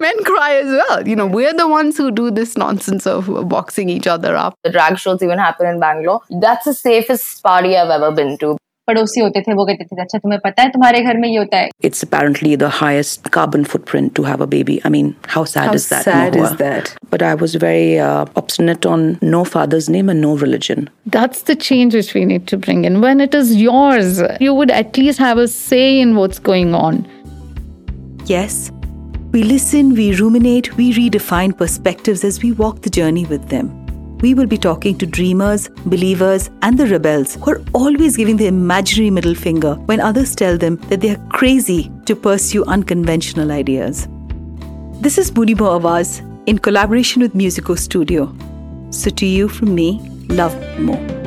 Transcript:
Men cry as well. You know, we're the ones who do this nonsense of boxing each other up. The drag shows even happen in Bangalore. That's the safest party I've ever been to. पड़ोसी होते थे वो कहते थे अच्छा तुम्हें पता है तुम्हारे घर में ये होता है It's apparently the highest carbon footprint to have a baby. I mean, how sad How is that? sad Mahua? is that? But I was very uh, obstinate on no father's name and no religion. That's the change which we need to bring in. When it is yours, you would at least have a say in we listen, we ruminate, we redefine perspectives as we walk the journey with them. We will be talking to dreamers, believers, and the rebels who are always giving the imaginary middle finger when others tell them that they are crazy to pursue unconventional ideas. This is MoodyMo Awaaz in collaboration with Muzico Studio. So, to you from me, love more.